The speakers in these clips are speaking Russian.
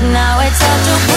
but now it's up to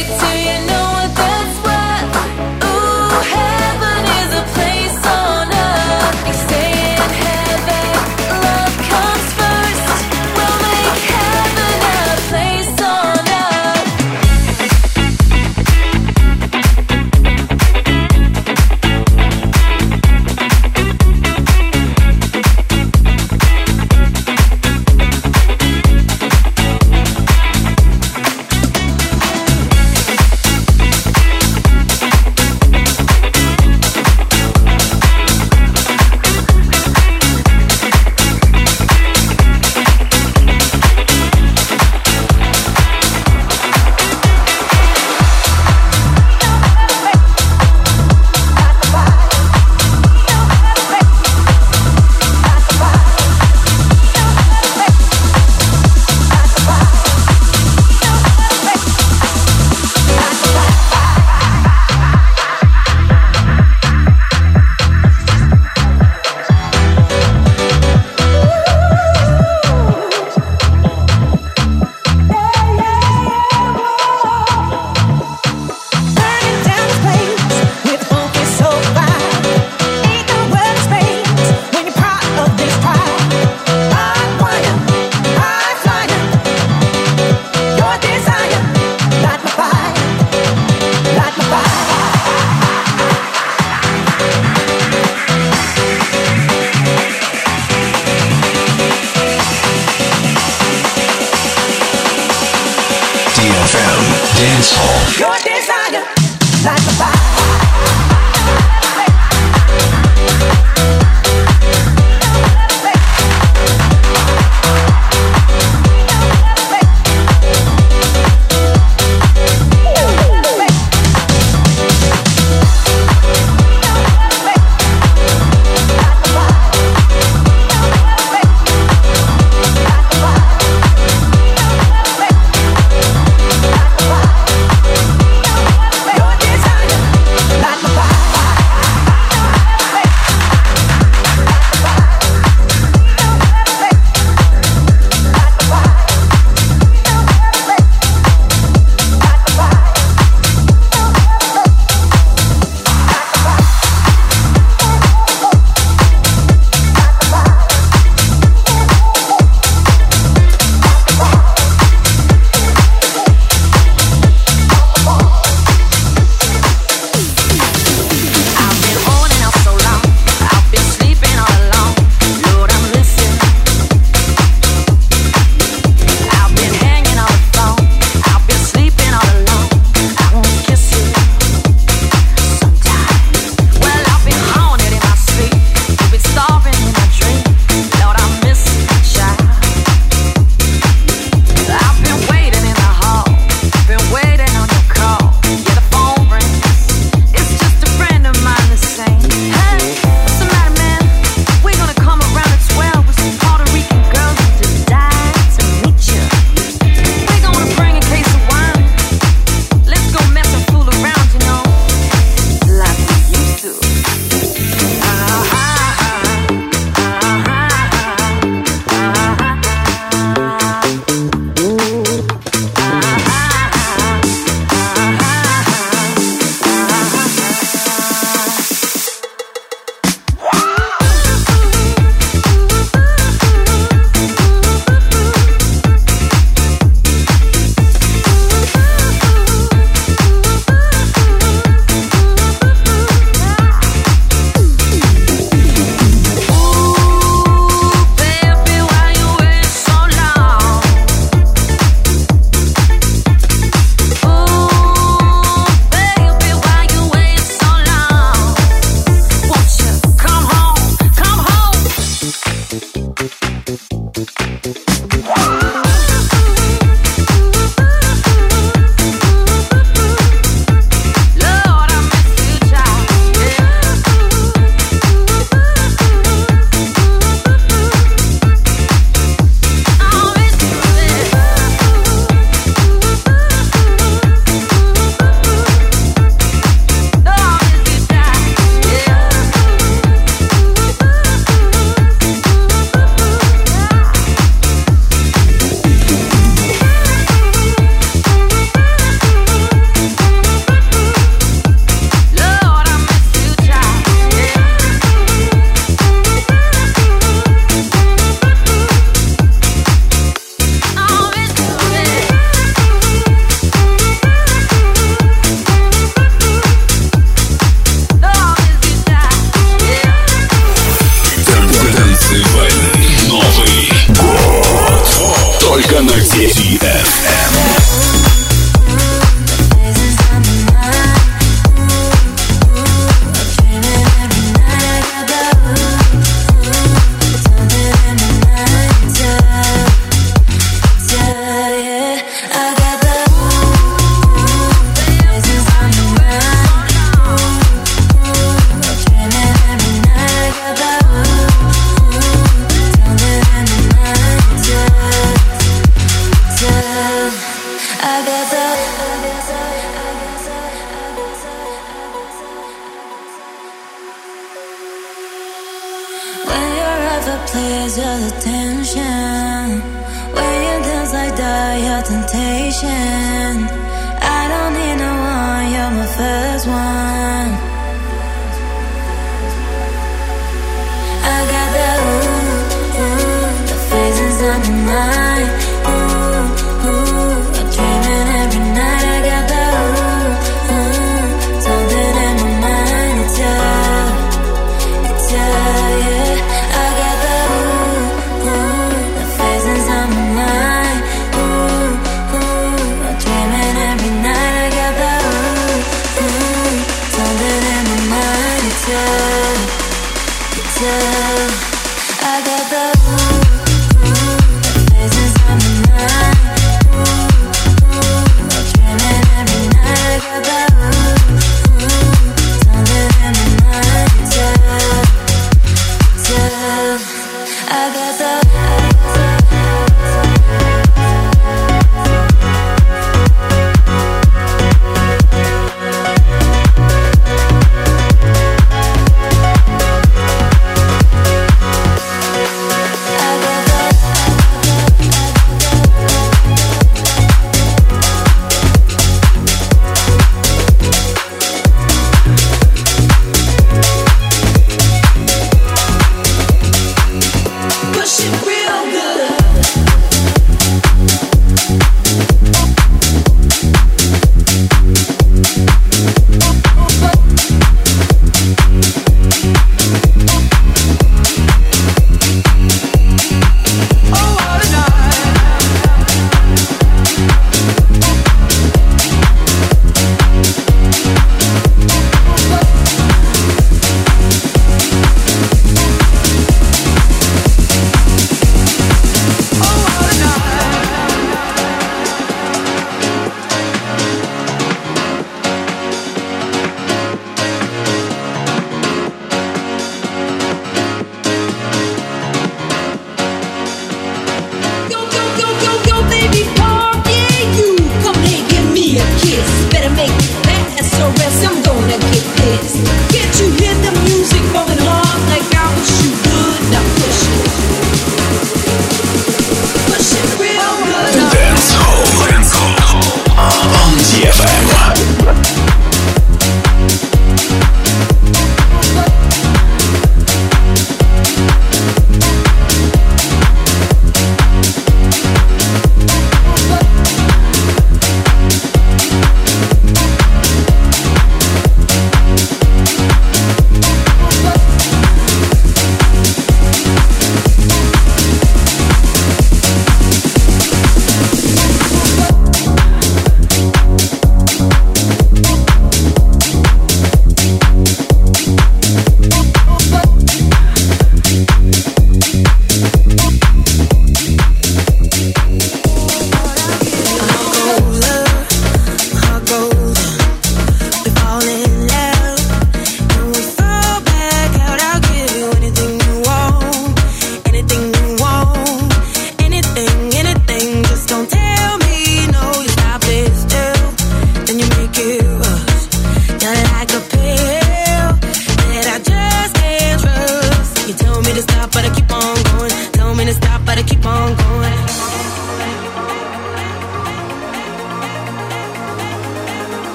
it to you, no.